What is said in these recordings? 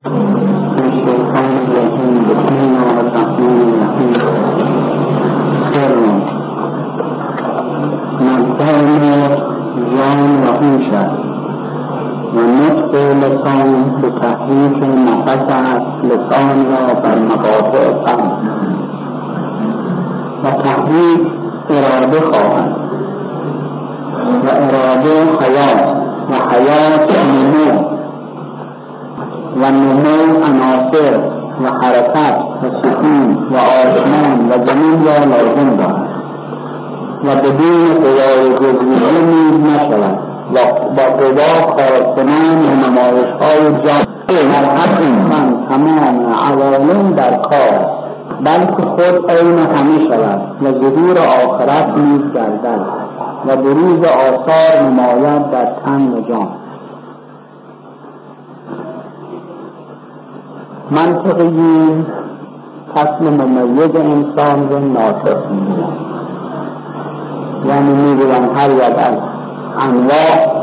Thank you. نیز گردد و بروز آثار نماید در تن و جان منطقی فصل ممیز انسان رو ناطق یعنی می‌گویند هر یک از انواع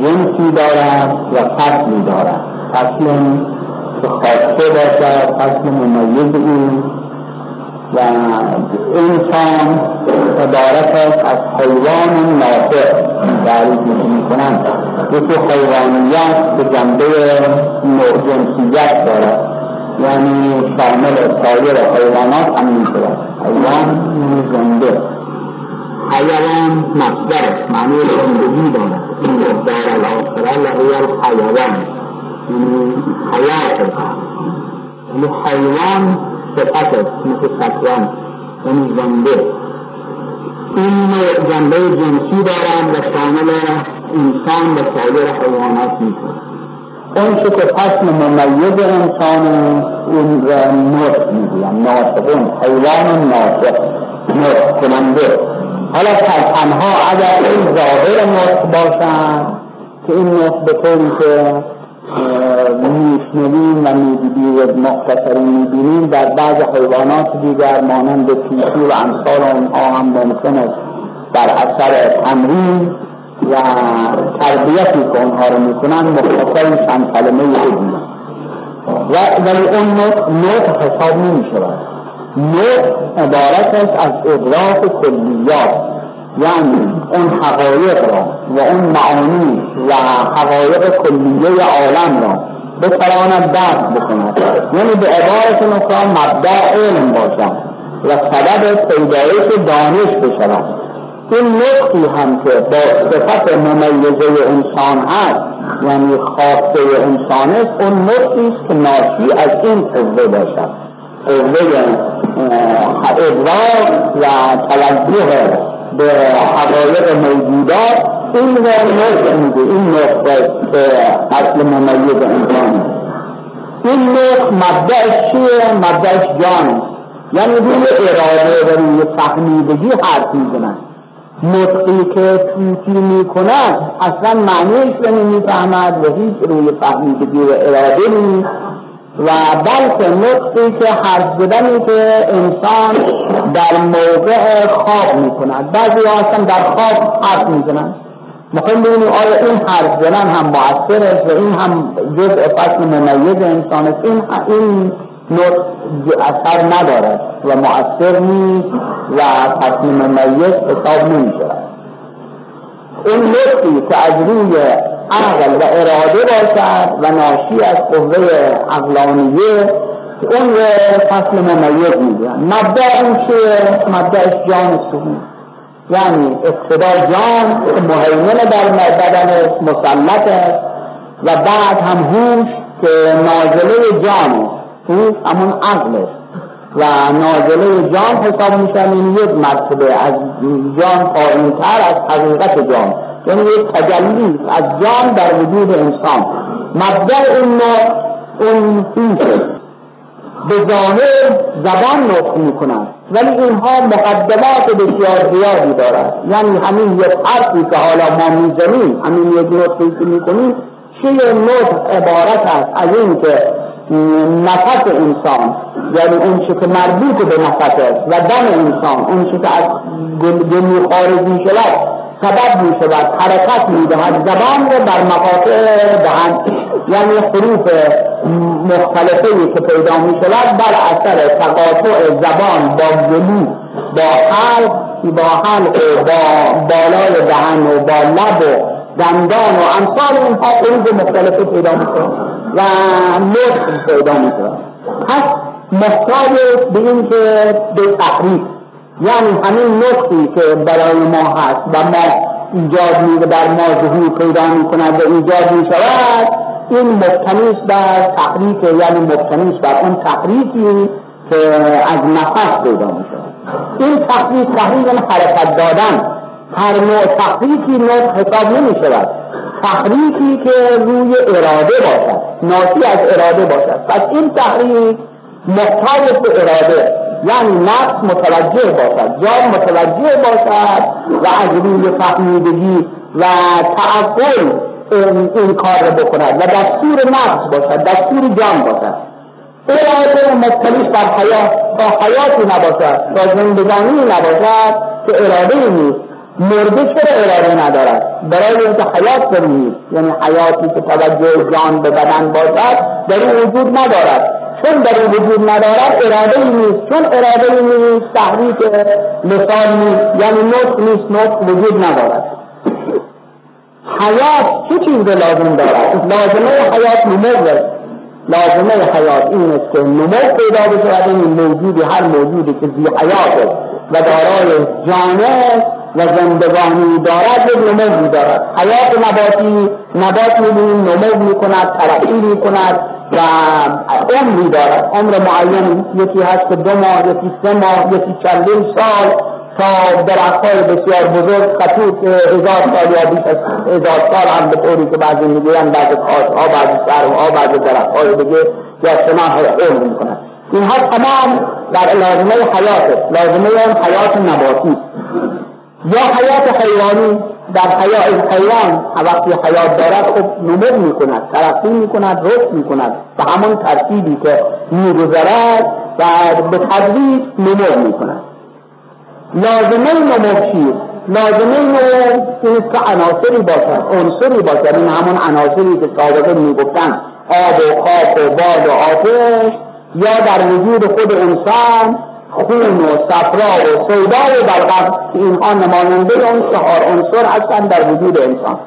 جنسی دارد و فصلی دارد فصل که خواسته باشد فصل ممیز این و انسان عبارت است از حیوان ناطق تعریف می‌کنند. یکی حیوانیت به جنبه جنسیت دارد. یعنی شامل سایر حیوانات هم می‌شود. حیوان زنده حیوان مصدر معنی زندگی دارد این دار الاخره لهی الحیوان. یعنی حیات یعنی حیوان صفت است مثل شطرنج یعنی زنده این جنبه جنسی دارند و شامل انسان و سایر حیوانات میشه اون چه که فصل ممیز انسان اون را نطق می‌گویم ناطقون حیوان ناطق نطق کننده حالا تنها اگر این ظاهر نطق باشد که این نطق به که میشنویم و می‌بینیم و مختصری می‌بینیم در بعض حیوانات دیگر مانند پیشی و امثال اونها هم ممکن است در اثر تمرین و تربیتی که اونها رو می‌کنن مختصر چند کلمه بگیم و ولی اون نوت حساب نمی شود نوت عبارت است از ادراک کلیات. یعنی اون حقایق را و اون معانی و حقایق کلیه عالم را بتواند درک بکند. یعنی به عبارت نکرا مبدع علم باشد و سبب پیدایش دانش بشود این نقطی هم که با صفت ممیزه انسان هست یعنی خاصه انسان است اون نقطی است که ناشی از این قوه باشد. قوه ادراک و توجه به حقایق موجودات این نقطه میده این نقطه اصل ممیز انسان. این نقطه مبدعش چیه؟ مبدعش جان. یعنی روی اراده و روی فهمیدگی حرف می‌زنن. نطقی که توتی می‌کند اصلا معنیش رو نمی‌فهمد و هیچ روی فهمیدگی و اراده نیست و بلکه نطقی که حرف زدنی که انسان در موقع خواب می‌کند. بعضی اصلا در خواب حرف می‌زنند مهم ببینیم آیا این حرف زدن هم مؤثر است و این هم جزء فصل ممیز انسان است؟ این این نطق اثر ندارد و مؤثر نیست و فصل ممیز حساب نمی شود این نطقی که از روی عقل و اراده باشد و ناشی از قوه عقلانیه اون رو فصل ممیز میگن مبدع اون چیه؟ مبدعش جان سهون یعنی ابتدا جان مهیمن در بدن مسلط و بعد هم هوش که نازله جان هوش همون عقل و نازله جان حساب میشن این یک مرتبه از جان قائمتر از حقیقت جان. یعنی یک تجلی از جان در وجود انسان. مبدع این اون هوش به ظاهر زبان نطق می‌کنند. ولی اینها مقدمات بسیار زیادی دارد یعنی همین یک حرفی که حالا ما می‌زنیم همین یک نطقی که می‌کنیم چه نطق عبارت است از این که نفس انسان یعنی اون که مربوط به نفس است و دم انسان اون که از گلو خارج می شود سبب می شود حرکت می دهد زبان رو بر مقاطع دهن یعنی حروف مختلفه که پیدا می شود بر اثر تقاطع زبان با گلو با حلق با حلق با بالای دهن و با لب و دندان و امثال اینها حروف مختلفه پیدا می شود و نطق پیدا می شود پس محتاج به این که به تحریف یعنی همین نقطی که برای ما هست و ما ایجاد می در ما ظهور پیدا می کند و ایجاد می شود این مبتنیست بر تحریف یعنی مبتنیست بر اون تحریفی که از نفس پیدا می شود. این تحریف تحریف حرکت دادن. هر نوع تحریفی نوع حساب نمی شود. که روی اراده باشد. ناشی از اراده باشد. پس این تحریف محتاج به اراده. یعنی نفس متوجه باشد جان متوجه باشد و از روی فهمیدگی و تعقل این کار رو بکند و دستور نفس باشد دستور جان باشد. اراده مبتلیش بر حیات تا حیاتی نباشد تا زندگانی نباشد که اراده نیست. مرده چرا اراده ندارد؟ برای اینکه حیات نیست یعنی حیاتی که توجه جان به بدن باشد در این وجود ندارد. چون در این وجود ندارد اراده ای نیست. چون اراده ای نیست تحریک لسان نیست یعنی نطق نیست نطق وجود ندارد. حیات چه چیز لازم دارد؟ لازمه حیات نمو لازمه حیات این است که نمو پیدا بشود. این موجود هر موجودی که زی حیات و دارای جانه و زندگانی دارد یک نمو دارد. حیات نباتی نبات می‌بینیم نمو می‌کند ترقی می‌کند. و عمری دارد عمر معین یکی هست دو ماه یکی سه ماه یکی چندین سال تا درخت های بسیار بزرگ خطوط هزار سال یا بیش از هزار سال هم به طوری که بعضی می‌گویند بعضی خاص ها بعضی سرم ها بعضی درخت های دیگه یا های عمر می‌کنند. اینها تمام در لازمه حیات لازمه حیات نباتی. یا حیات حیوانی در حیات حیوان وقتی حیات دارد خب نمو می کند ترقی می کند رشد می کند به همون ترتیبی که می گذرد و به تدریج نمو می کند لازمه نمو چیست لازمه نمو این که عناصری باشد عنصری باشد این همون عناصری که سابقه می گفتن آب و خاک و باد و آتش یا در وجود خود انسان خون و صفرا و سودا و بلغم اینها نماینده اون چهار عنصر هستند در وجود انسان.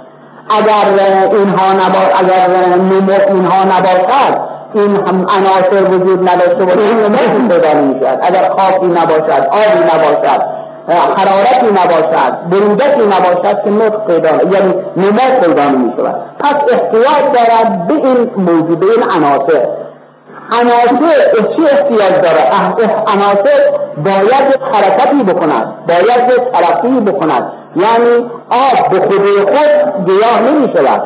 اگر اینها نبا... اگر اینها نباشد این هم عناصر وجود نداشته باشه. این نمو پیدا اگر خاکی نباشد آبی نباشد حرارتی نباشد برودتی نباشد که نطق پیدا یعنی نمو پیدا نمی‌شود. پس احتیاج دارد به این موجود این عناصر. عناصر چی احتیاج داره. عناصر باید حرکتی بکند. باید ترقی بکند. یعنی آب به خودی خود گیاه نمی شود.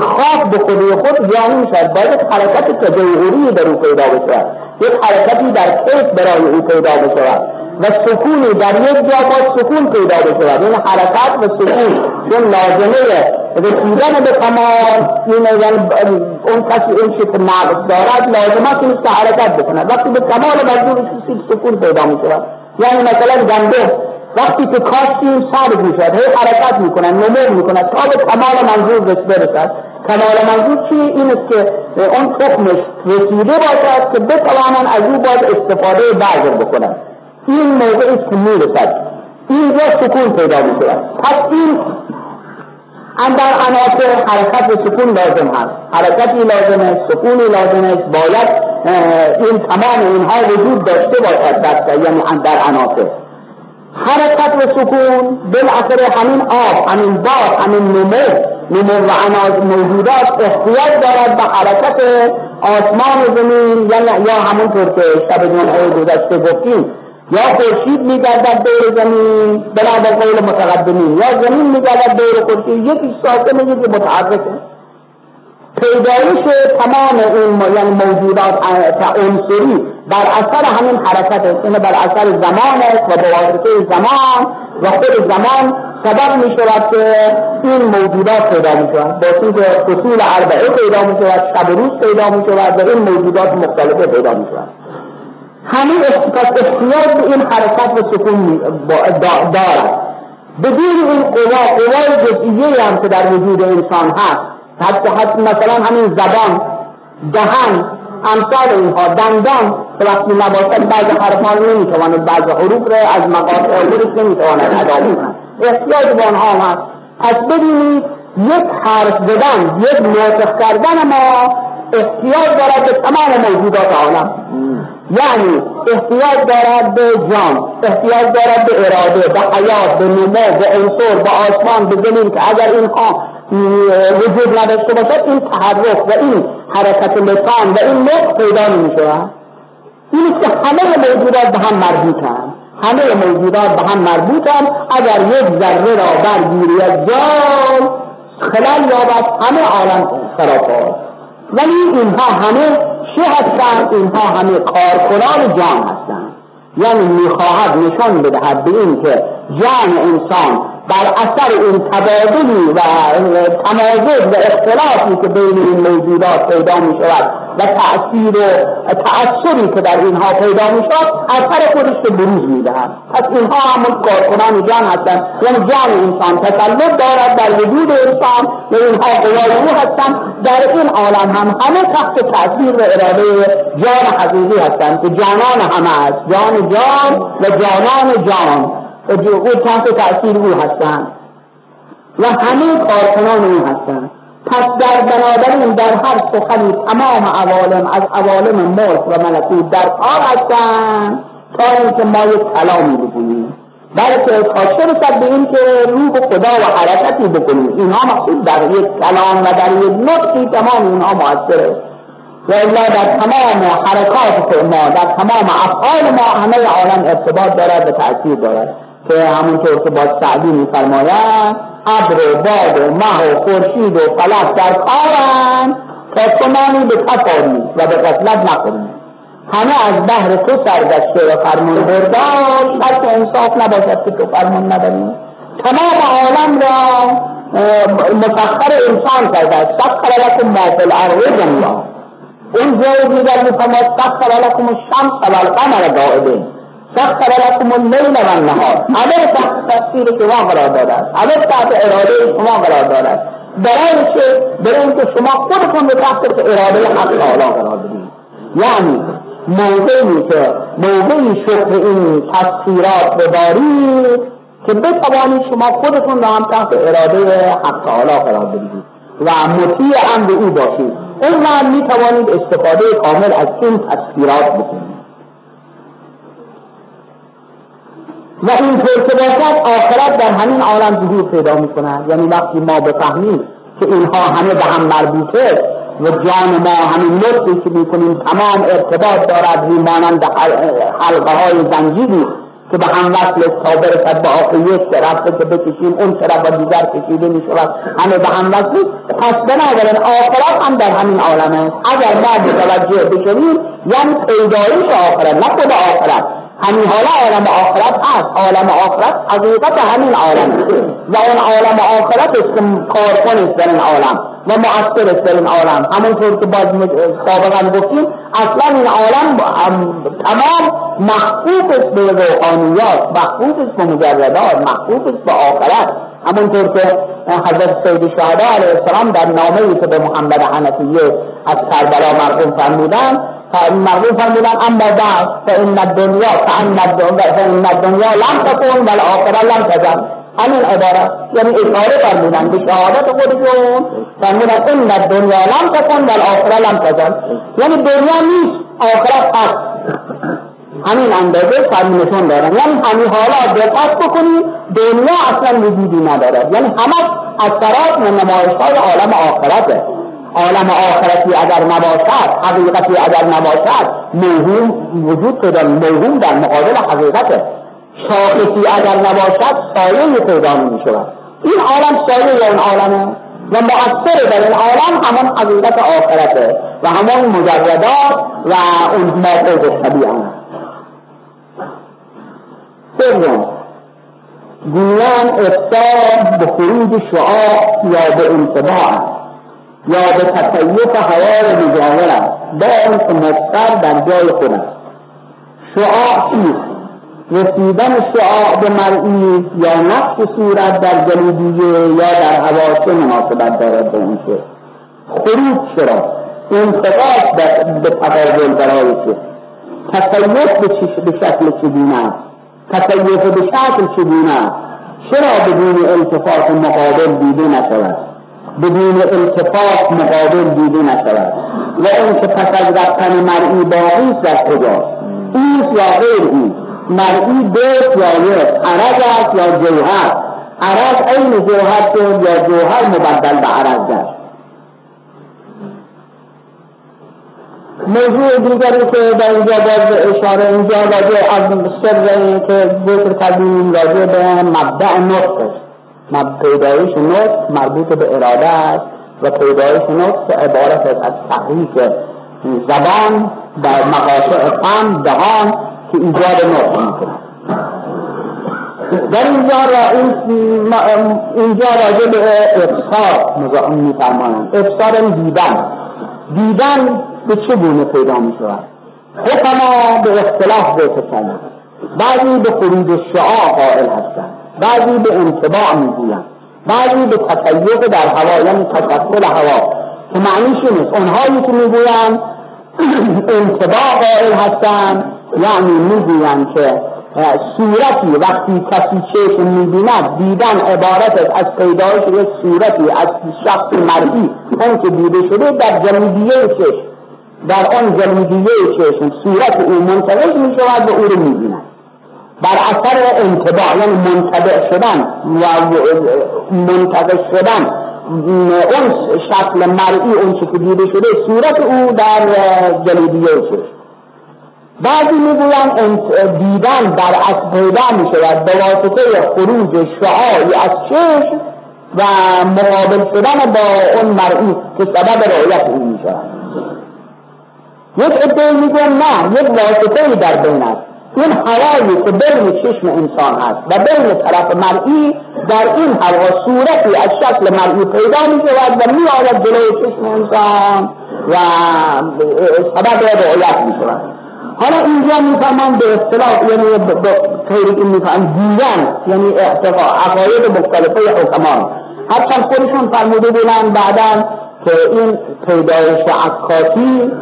خواب به خودی خود گیاه نمی شود. باید حرکت تجوهری در او پیدا بشود. یک حرکتی در کیف برای او پیدا بشود. و سکونی در یک جا با سکون پیدا بشود. این حرکت و سکون چون لازمه رسیدن به کمال این یعنی اون کسی این که نقص دارد لازم است که حرکت بکند وقتی به کمال مجبور سکون پیدا می شود یعنی مثلا گنده وقتی که کاشتیم ثابت می شود هی حرکت می کند نمو می کند تا به کمال منظور برسد. کمال منظور چی؟ این است که اون تخمش رسیده باشد که بتوانند از او باز استفاده برگر بکنند. این موقع است که می‌رسد اینجا سکون پیدا می شود پس این در عناصر حرکت و سکون لازم هست. حرکتی لازم است سکونی لازم است. باید این تمام اینها وجود داشته باشد در یعنی در عناصر. حرکت و سکون بالاخره همین آب همین باد همین نمو نمو و عناصر موجودات احتیاج دارد به حرکت آسمان و زمین یا همونطور که شب جمعه گذشته گفتیم. یا خورشید میگردد دور زمین بنا به قول متقدمین. یا زمین میگردد دور خورشید یکی ساکن یکی متحرکه پیدایش تمام این یعنی موجودات عنصری بر اثر همین حرکت است. این بر اثر زمان است و به زمان و خود زمان سبب می شود که این موجودات پیدا می شود با سود فصول اربعه پیدا می شود شب روز پیدا می شود و این موجودات مختلفه پیدا می شود همه احتیاج به این حرکت و سکون دارد. بدون این قوا قوای جزئیه هم که در وجود انسان هست حتی, حتی مثلا همین زبان دهن امثال اینها دندان که وقتی نباشد بعض حرفان نمی‌تواند بعض حروف را از مقاطع حروف نمی‌تواند ادا بکنند احتیاج به آنها هست. پس ببینید یک حرف زدن یک ناطق کردن ما احتیاج دارد به تمام موجودات عالم یعنی احتیاج دارد به جان احتیاج دارد به اراده به حیات به نمو به عنصر به آسمان به زمین که اگر اینها وجود نداشته باشد این تحرک و این حرکت لسان و این نطق پیدا نمی شود این که همه موجودات به هم مربوطند. همه موجودات به هم مربوطند. اگر یک ذره را برگیری از جان خلال یابد همه عالم سراپا ولی اینها همه چه هستند اینها همه کارکنان جان هستند یعنی می‌خواهد نشان بدهد به این که جان انسان بر اثر این تبادلی و تمازد و اختلافی که بین این موجودات پیدا می شود و تأثیر و تأثیری که در اینها پیدا می شود اثر خودش به بروز می دهد پس اینها همون کارکنان جان هستند. یعنی جان انسان تسلط دارد در وجود انسان. و اینها قوای او هستند. در این عالم هم همه تحت تأثیر و اراده جان حقیقی هستند که جانان همه است. جان جان و جانان جان. او تحت تأثیر او هستند. و همه کارکنان او هستند. پس در بنابراین در هر سخنی تمام عوالم از عوالم ملک و ملکوت در کار هستند تا اینکه ما یک کلامی بگوییم. بلکه تا چه رسد به این که روح خدا و حرکتی بکنیم. اینها مقصود در یک کلام و در یک نطقی تمام اینها موثره. و الا در تمام حرکات ما در تمام افعال ما همه عالم ارتباط دارد و تأثیر دارد. که همونطور که با سعدی میفرماید ابر و باد و مه و خورشید و فلک در کارند تا تمامی به تفاری و به غفلت نکنید همه از بحر تو سرگشته و فرمون بردار. شک انصاف نباشد که تو فرمون نداری تمام عالم را مسخر انسان کرده است. سخر لکم ما فی الارض جمعا اون جای دیگر میفرماید سخر لکم الشمس و القمر دائبین لكم اللیل و النهار همه تحت تفسیر شما قرار است. همه تحت اراده شما قرار است. برای که برای اینکه شما خودتون به تحت اراده حق تعالی قرار بدید. یعنی موضعی که موضعی شکر این تفسیرات بدارید که بتوانید شما خودتون را هم تحت اراده حق تعالی قرار بدید. و مطیع امر او باشید. اون می توانید استفاده کامل از این تفسیرات بکنید. و اینطور که باشد آخرت در همین عالم ظهور پیدا می کند یعنی وقتی ما بفهمیم که اینها همه به هم مربوطه و جان ما همین نطقی که می‌کنیم تمام ارتباط دارد روی مانند حلقه های زنجیری که به هم وصل تا برسد به آخر یک طرف که بکشیم اون طرف و دیگر کشیده می شود همه به هم وصل. پس بنابراین آخرت هم در همین عالم است اگر ما متوجه بشویم یعنی پیدایش آخرت نه خود آخرت. همین حالا عالم آخرت هست. عالم آخرت حقیقت همین عالم و اون عالم آخرت اسم کارکن است در این عالم و مؤثر است در این عالم. همونطور که باز سابقا گفتیم اصلا این عالم تمام محبوب است به روحانیات محبوب است به مجردات محبوب است به آخرت. همونطور که حضرت سید شهدا علیه السلام در نامه که به محمد حنفیه از کربلا مرحوم فرمودند مرغوب فرمودن اما بعد فإن الدنیا فإن فإن الدنیا لم تكن والآخرة لم تزل همین عبارت یعنی اشاره فرمودن به شهادت خودشون فرمودن ان الدنیا لم تكن والآخرة لم تزل یعنی دنیا نیست آخرت هست همین اندازه فرمونشون دارن یعنی همین حالا دقت بکنید دنیا اصلا وجودی ندارد یعنی همه اثرات و نمایش های عالم آخرته عالم آخرتی اگر نباشد حقیقتی اگر نباشد موهوم وجود پیدا موهوم در مقابل حقیقته شاخصی اگر نباشد سایه پیدا می شود. این عالم سایه اون عالمه؟ و مؤثر در این عالم همان حقیقت آخرته و همان مجردات و اون موقع طبیعه سوم گویان افتاد به خروج شعاع یا به انتباع یا به تکیف هوای مجاور است با که مستر در جای خود است شعاع چیست؟ رسیدن شعاع به مرئی یا نقش صورت در جلیدیه یا در هوا چه مناسبت دارد به اون خروج چرا؟ انتقاش به تقابل برای چه؟ تسیف به شکل چگونه؟ است تسیف به شکل چگونه؟ است چرا بدون التفاق مقابل دیده نشود؟ بدون التفاق مقابل دیده نشود. و اون که پس از رفتن مرئی باقی در کجاست؟ ایست یا غیر ایست مرئی بیت یا یک عرض است یا جوهر؟ عرض این جوهر شد یا جوهر مبدل به عرض گشت موضوع دیگری که در اینجا باز اشاره اینجا راجع از سر که ذکر کردیم راجع به مبدع نطق پیدایش نطق مربوط به اراده است و پیدایش نطق عبارت از تحریک زبان در مقاطع فم دهان که ایجاد نطق می‌کنه در اینجا را اینجا راجع به افسار میفرمایند. افسار دیدن. دیدن به چه گونه پیدا می شود حکما به اختلاف کردن بعضی به خروج شعاع قائل هستند. بعضی به انتباع می‌گویند. بعضی به تطیق در هوا یعنی تشکل هوا. که معنیش نیست اونهایی که می‌گویند انتباع قائل هستند یعنی می‌گویند که صورتی وقتی کسی چشم می‌بیند دیدن عبارت از پیدایش یک صورتی از شخص مرئی اون که دیده شده در جمیدیه چشم. در آن جلیدیه چشم صورت او منتقل می شود و او رو می بیند بر اثر انتباع یعنی منتبع شدن و منتقل شدن اون شکل مرئی اون که دیده شده صورت او در جلیدیه چشم بعضی می‌گویند دیدن بر از پیدا می شود به واسطه خروج شعاعی از چشم و مقابل شدن با اون مرئی که سبب رؤیت او می شود یک عده میگن نه یک واسطه در بین است. این هوایی که بین چشم انسان هست و بین طرف مرئی در این هوا صورتی از شکل مرئی پیدا می شود و می آید جلوی چشم انسان و سبب رعایت می شود حالا اینجا می‌فهمم به اصطلاح یعنی خیلی این میفهم دیدن یعنی اعتقا عقاید مختلفه حکمان حتی خودشون فرموده بودن بعدا که این پیدایش عکاسی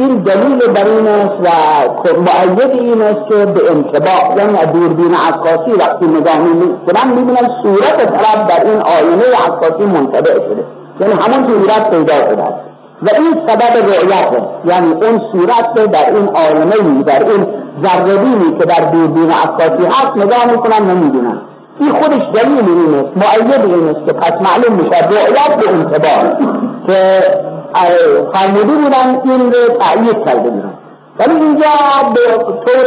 این دلیل بر این است و معید این است که به انتباه یعنی دوربین عکاسی وقتی نگاه می‌کنن می‌بینن صورت طرف در این آینه عکاسی منتبع شده. یعنی همون صورت پیدا شده است. و این سبب رؤیت یعنی اون صورت در این آینه در این ذربینی که در دوربین عکاسی هست نگاه می‌کنن و می‌بینن این خودش دلیل این است. معید این است که پس معلوم میشه رؤیت به انتباه. که فرموده بودن این رو تأیید کرده بودن ولی اینجا به طور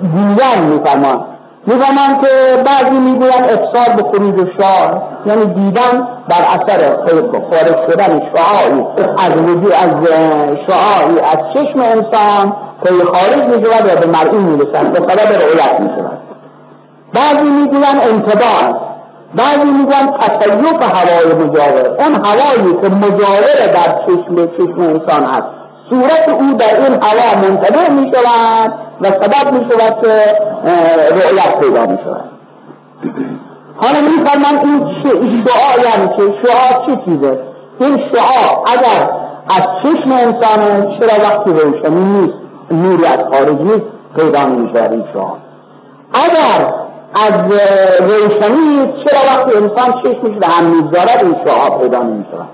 دیگر میفرمان میفرمان که بعضی می‌گوین افساد به خروج شعار یعنی دیدن بر اثر خارج شدن شعاعی از وجود از شعاعی از چشم انسان که خارج می‌شود و به مرئی می‌رسد. به سبب رؤیت می‌شود. بعضی می‌گوین انتباه بعضی میگن تطیف هوای مجاور. اون هوایی که مجاور در چشم چشم انسان هست. صورت او در این هوا منتبه می شود و سبب می شود که رؤیت پیدا می شود حالا می این شعاع یعنی که شعاع چه چیزه؟ این شعاع اگر از چشم انسان چرا وقتی روشنی نیست نوری از خارج نیست پیدا می شود این شعاع اگر از روشنی چرا وقتی انسان چشمش به هم می‌گذارد این شعاع پیدا نمی‌شود.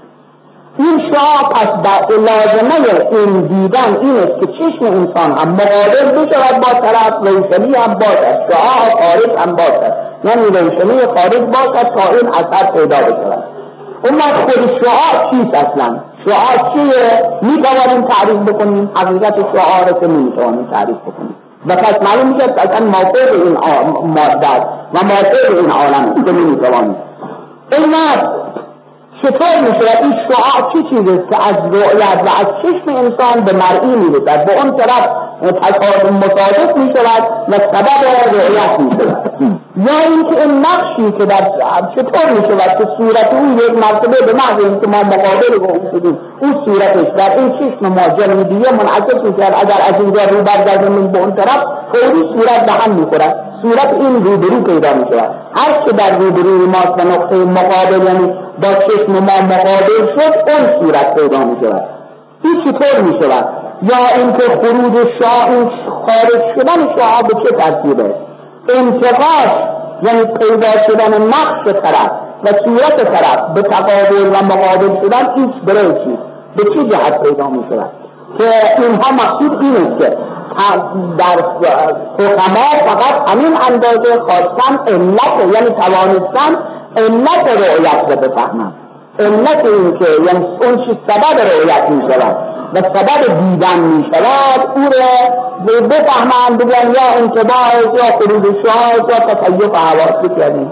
این شعاع پس در لازمه این دیدن این است که چشم انسان هم مقابل بشود با طرف روشنی هم باشد شعاع خارج هم باشد یعنی روشنی خارج باشد تا این اثر پیدا بشود. اما خود شعاع چیست اصلا؟ شعاع چیه؟ می‌توانیم تعریف بکنیم؟ حقیقت شعاع رو که نمی‌توانیم تعریف بکنیم. و پس معلوم میشه اصلا موقع این ماده و موقع این عالم که نمی‌توانید این چطور میشه این شعاع چی چیزی که از رؤیت و از چشم انسان به مرئی می‌رسد به اون طرف مصادف می شود و سبب رؤیت می شود یا اینکه این نقشی که در چطور می شود که صورت اون یک مرتبه به محض اینکه ما مقابل با اون شدیم اون صورتش در این چشم ما جلیدیه منعکس می شود اگر از اینجا رو برگردیم به اون طرف فوری صورت به هم می خورد صورت این روبرو پیدا می شود هر که در روبروی ماست و نقطه مقابل یعنی با چشم ما مقابل شد اون صورت پیدا می شود این چطور می شود یا اینکه خروج شاه خارج شدن شاه به چه ترتیبه انتقاش یعنی پیدا شدن نقش طرف و صورت طرف به تقابل و مقابل شدن این برای چی؟ به چه جهت پیدا می شود؟ که اینها مقصود اینه که در حکما فقط همین اندازه خواستن علت یعنی توانستن علت رؤیت رو بفهمن علت این که یعنی اون چی سبب رؤیت می شود. و سبب دیدن می شود او رو بفهمن بگن یا انتباه یا خروج شاه یا تطیف حواسی کردیم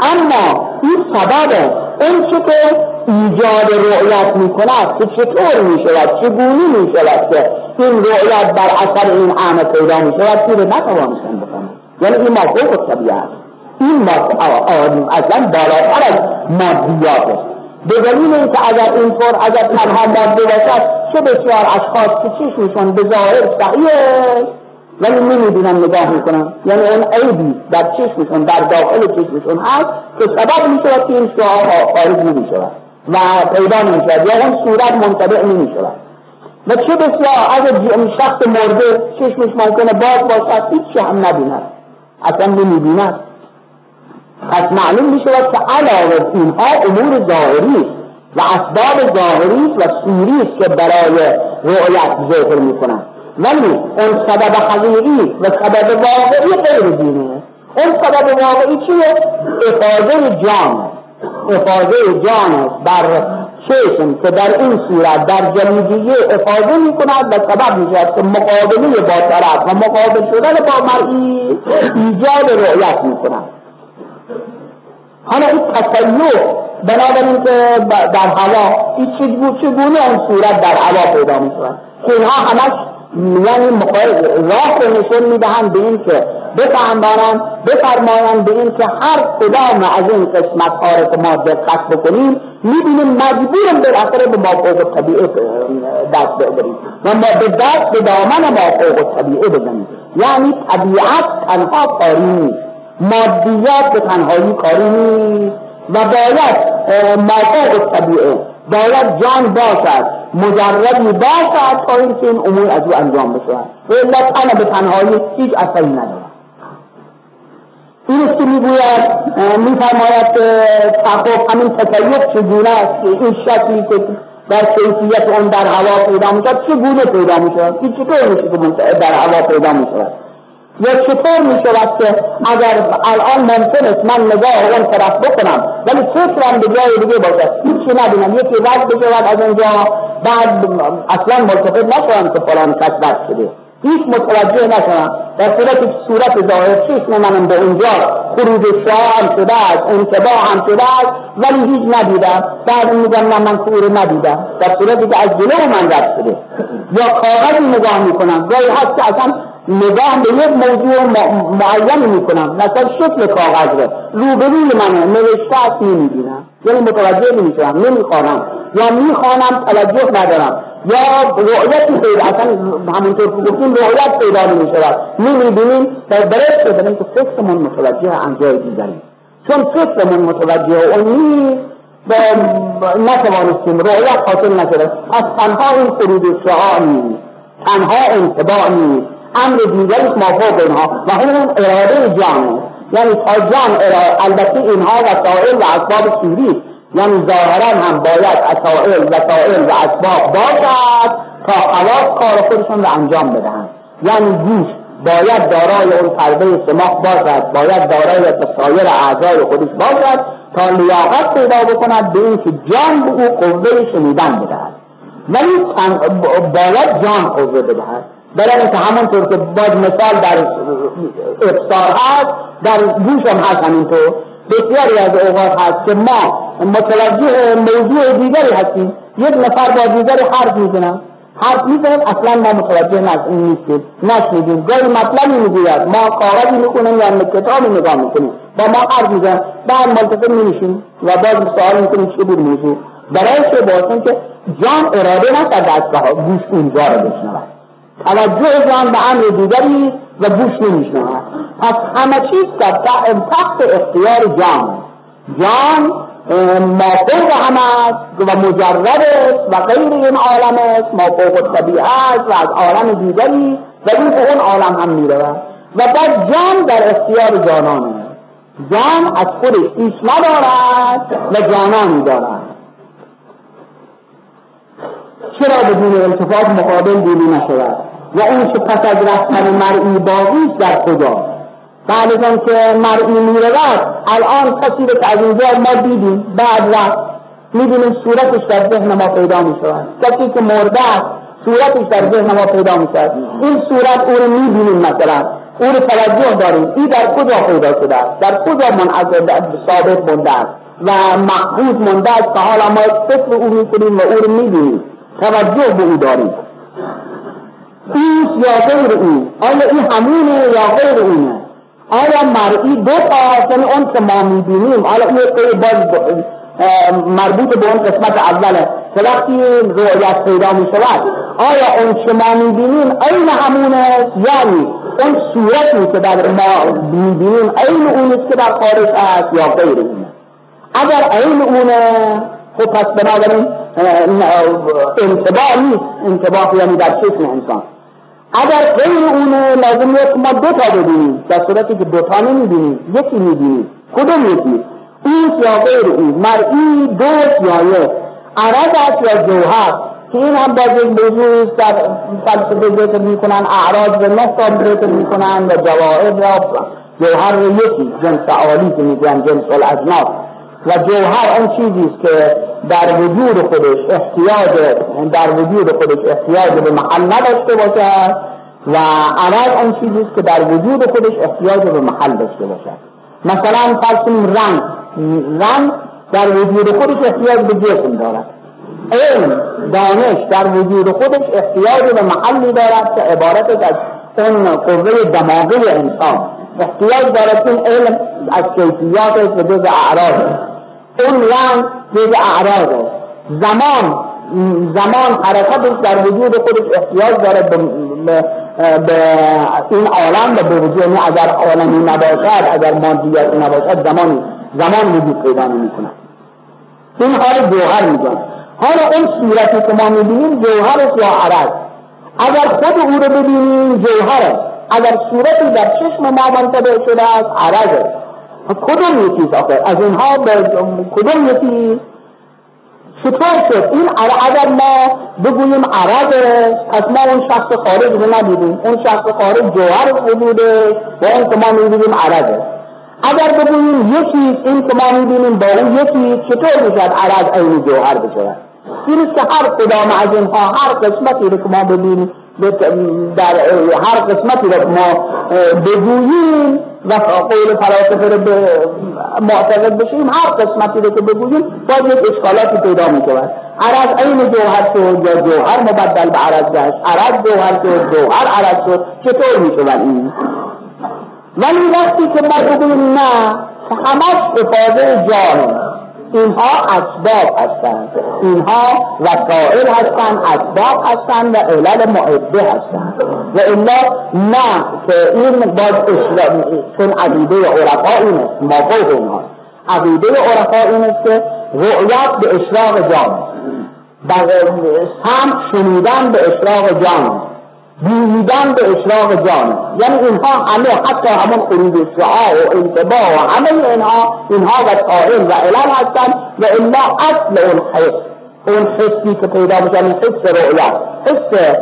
اما این سبب اون چه که ایجاد رؤیت می کند که چطور می شود چگونه می شود که این رؤیت بر اثر این عمل پیدا می شود که نتوانستن یعنی این مفهوم طبیعت این اصلا بالاتر از مادیات به دلیل اینکه اگر اینطور اگر تنها ماده باشد چه بسیار اشخاص که چشمشون به ظاهر صحیحه ولی نمی‌دونن نگاه می‌کنن یعنی اون عیبی در چشمشون در داخل چشمشون هست که سبب می‌شود که این شعاع خارج نمی‌شود و پیدا نمی‌شود. یا اون صورت منطبع نمی‌شود. و چه بسیار اگر شخص مرده چشمش ممکنه باز باشد هیچ هم نبیند. اصلا نمی‌بیند. پس معلوم می شود که علاوه اینها امور ظاهری و اسباب ظاهری و سوری که برای رؤیت ظاهر می کنند ولی اون سبب حقیقی و سبب واقعی غیر دینه. اون سبب واقعی چیه؟ افاظه جان. افاظه جان بر چشم که در این صورت در جلیدیه افاظه می کند و سبب می شود که مقابله با طرف و مقابل شدن با مرئی ایجاد رؤیت می کند حالا این تصیف بنابراین که در هوا این چگونه اون صورت در هوا پیدا می که اینها همش یعنی راه رو نشون می‌دهند به این که بفهمانند بفرمایند به این که هر کدام از این قسمت ها رو که ما دقت بکنیم می‌بینیم مجبورم بالاخره به مافوق طبیعه دست ببریم و ما به دست به دامن مافوق طبیعه بزنیم. یعنی طبیعت تنها کاری نیست. مادیات به تنهایی کاری نیست. و باید مافوق طبیعه. باید جان باشد مجردی باشد تا اینکه این امور از او انجام بشود و الا تن به تنهایی هیچ اثری ندارد. این است که می‌گوید میفرماید تحقق همین تکیف چگونه است که این شکلی که در کیفیت اون در هوا پیدا می‌شود چگونه پیدا می‌شود؟ این چطور میشه که در هوا پیدا می‌شود؟ یا چطور می شود که اگر الان ممکن است من نگاه اون طرف بکنم ولی فکرم به جای دیگه باشد هیچی نبینم. یکی رد بشود از اونجا بعد اصلا ملتفت نشوم که فلان کس رد شده. هیچ متوجه نشوم در صورت صورت ظاهر چشم منم به اونجا خروج شاه هم شده است انتباه هم شده است ولی هیچ ندیدم. بعد میگم نه من کور ندیدم. در صورتی که از جلو من رد شده. یا کاغذی نگاه می‌کنم. گاهی هست که اصلا نگاه به یک موضوع معین می‌کنم. مثلا شکل کاغذ رو. روبروی منه نوشته است نمی‌بینم. یعنی متوجه نمیشم نمی‌خوانم. یا می‌خوانم توجه ندارم. یا رؤیتی پیدا اصلا همونطور که گفتیم رؤیت پیدا نمی‌شود. نمی‌بینیم در که برای که فکرمون متوجه انجای دیگری چون فکرمون متوجه اون نیست نتوانستیم رؤیت حاصل نشده از تنها این خروج شعاع نیست. تنها انتباع نیست. امر دیگری موافق اینها. و همون اراده جان یعنی تا جان البته اینها وسائل و اسباب سوری یعنی ظاهرا هم باید وسائل وسائل و اسباب باشد تا خلاص کار خودشون رو انجام بدهند. یعنی گوش باید دارای اون پرده سماخ باشد باید دارای سایر اعضای خودش باشد تا لیاقت پیدا بکند به اینکه جان به او قوه شنیدن بدهد. ولی باید جان قوه بدهد. برای اینکه همونطور که باز مثال در افطار هست در گوش هم هست همینطور. بسیاری از اوقات هست که ما متوجه موضوع دیگری هستیم. یک نفر با دیگری حرف می‌زنم حرف می‌زنم اصلا ما متوجه نیستیم. نشنیدیم. گاهی مطلبی می‌گوید ما کاغذی می‌کنیم یا کتابی نگاه می‌کنیم. با ما حرف می‌زنم بعد ملتفت نمیشیم و بعد سوال می‌کنیم چی بود موضوع. برای چه باشیم که جان اراده نکرده از گوش اونجا رو بشنود توجه جان به امر دیگری و گوش نمیشنود. پس همه چیز در تحت اختیار جان. جان مافوق هم است و مجرد است و غیر این عالم است. مافوق طبیعت و از عالم دیگری و این به اون عالم هم می‌رود. و بعد جان در اختیار جانانه جان از خودش ایش ندارد و جانانی دارد. چرا بدون التفات مقابل دیده نشود؟ و اون که پس از رفتن مرئی باقی در کجا؟ بعد از که مرئی می‌رود الان کسی رو که از اینجا ما دیدیم بعد رفت می‌بینیم صورتش در ذهن ما پیدا می‌شود. کسی که مرده صورتش در ذهن ما پیدا می‌شود. این صورت او رو می‌بینیم مثلا. او رو توجه داریم. این در کجا پیدا شده است؟ در کجا منعقد ثابت مونده است؟ و محفوظ مونده است که حالا ما فکر او می‌کنیم و او رو می‌بینیم. توجه به او داریم. این یا غیر این آیا این همونه یا غیر آیا مرئی دو تا اون که ما می‌بینیم آیا این باز مربوط به اون قسمت اوله که وقتی رؤیت پیدا می شود آیا اون که ما می‌بینیم این همونه یعنی اون صورتی که در ما می‌بینیم این اونیست که در خارج است یا غیر اونه اگر این اونه خب پس بنابراین انتباه نیست. انتباه یعنی در چشم انسان؟ اگر غیر اونه لازم نیست ما دو تا ببینیم. در صورتی که دو تا نمی‌بینیم یکی می‌بینیم کدوم یکی؟ این یا غیر این مرئی دو یا یک. عرض است یا جوهر که این هم باز یک موضوع در فلسفه ذکر می‌کنن اعراض به نصاب ذکر می‌کنن و جواهر را جوهر یکی جنس عالی که میگن جنس الاجناس. و جوهر اون چیزی است که در وجود خودش احتیاج در وجود خودش احتیاج به محل نداشته باشد و عرض اون چیزی که در وجود خودش احتیاج به محل داشته باشد. مثلا فرض رنگ رنگ در وجود خودش احتیاج به جسم دارد. علم دانش در وجود خودش احتیاج به محلی دارد که عبارت از اون قوه دماغی انسان. احتیاج دارد این علم از کیفیاتش به جز اعراض اون رنگ جز اعراض زمان زمان حرکتش در وجود خودش احتیاج دارد به, این عالم به وجود یعنی اگر عالمی نباشد اگر مادیت نباشد زمان زمان وجود پیدا نمی کند این حال جوهر میگن حالا اون صورتی که ما می‌بینیم جوهر یا عرض؟ اگر خود او رو ببینیم جوهر اگر صورتی در چشم ما منتبه شده است عرض کدوم یکی آخر از اینها به کدوم یکی؟ چطور شد. این اگر ما بگوییم عرض پس ما اون شخص خارج رو ندیدیم اون شخص خارج جوهر وجوده و اون که ما می‌بینیم عرضه اگر بگوییم یکی این که ما می‌بینیم با اون یکی چطور می‌شد عرض این جوهر بشود؟ این که هر کدام از اینها هر قسمتی رو که ما ببینیم در هر قسمتی رو ما بگوییم و قول فلاسفه رو معتقد بشیم هر قسمتی رو که بگوییم باید یک اشکالاتی پیدا می شود عرض این جوهر شد یا جوهر مبدل به عرض گشت. عرض جوهر شد جوهر عرض شد. چطور می شود این؟ ولی وقتی که ما بگوییم نه همش افاده جان. اینها اسباب هستند. اینها وسائل هستند اسباب هستند و علل معده هستند. و الا نه که این باز چون عقیده عرفا این است ما فوق اینها عقیده عرفا این است که رؤیت به اشراق جان. هم شنیدن به اشراق جان. دیدن به اشراق جان. یعنی اینها همه حتی همون خروج شعا و انتباه و همه اینها اینها وسائل و علم هستند و الا اصل اون حس. اون حسی که پیدا یعنی حس رؤیت حس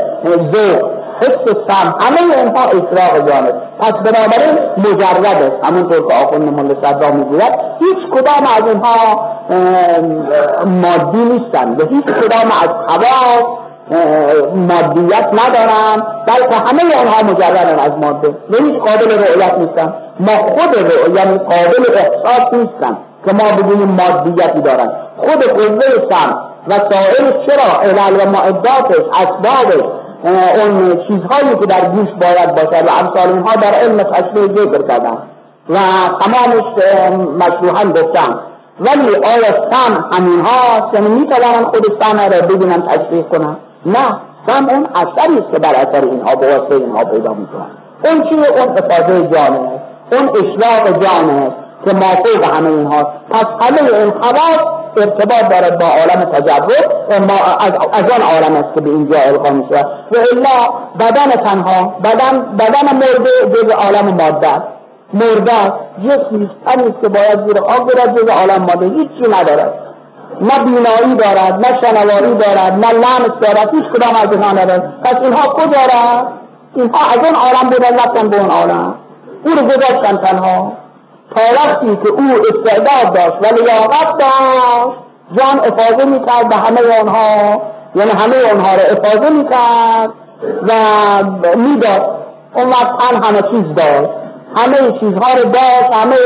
ذوق. حس سم همه اینها اشراق جانه پس بنابراین مجرد است. همونطور که آخوند مل صدا می‌گوید هیچ کدام از اینها مادی نیستند و هیچ کدام از حواس مادیت ندارن. بلکه همه آنها مجردن از ماده. و هیچ قابل رؤیت نیستن. ما خود رو یعنی قابل احساس نیستن که ما بدونیم مادیتی دارن. خود قوه سم و سائل چرا علل و معداتش اسبابش اون چیزهایی که در گوش باید باشد و امثال اینها در علم تشریح ذکر کردن و تمامش مشروحا گفتن ولی آیا سم همین ها یعنی می‌توانن خود سم را ببینن تشریح کنن نه سم اون اثری است که بر اثر اینها به واسطه اینها پیدا می‌کنن اون چیه؟ اون افاده جانه اون اشراق جانه که مافوق همه اینها پس همه این حواس ارتباط دارد با عالم تجرب از, آن عالم است که به اینجا القا میشه. و الا بدن تنها بدن بدن مرده جز عالم ماده مرده جسمی است که باید زیر آب برد جز عالم ماده. هیچی ندارد نه بینایی دارد نه شنواری دارد نه لمس دارد. هیچ کدام از اینها ندارد پس اینها کجا رفت؟ اینها از اون عالم بودن رفتن به اون عالم. او رو گذاشتن تنها. تا وقتی که او استعداد داشت و لیاقت داشت. جان افاظه می‌کرد به همه آنها. یعنی همه آنها رو افاظه می‌کرد و می‌داد. اون وقت همه چیز داشت. همه چیزها رو داشت همه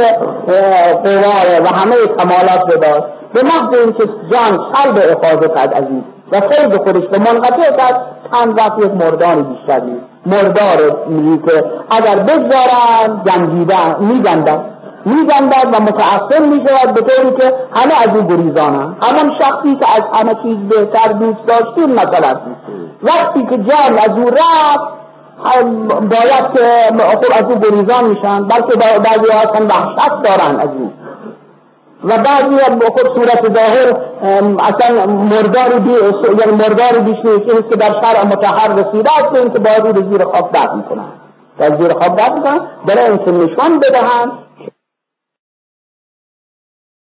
قواره و همه کمالات رو داشت. به محض اینکه جان قلب افاظه کرد از این و خیلی خودش به منقطع کرد تن وقت یک مردانی بیشتر نیست. مردار که اگر بگذارن جنگیدن میگندن میگندد و متعصب می‌شود به طوری که همه از او گریزانند. همان شخصی که از همه چیز بهتر دوست داشتیم مثلا وقتی که جان از او رفت باید که خب از او گریزان میشن بلکه بعضی اصلا وحشت دارن از او. و بعضی خود صورت ظاهر اصلا مرداری بی یعنی مرداری بیشنی که در شرع متحر رسیده است که اینکه باید او زیر خواب دفت می‌کنن در زیر خواب دفت می‌کنن برای اینکه نشان بدهند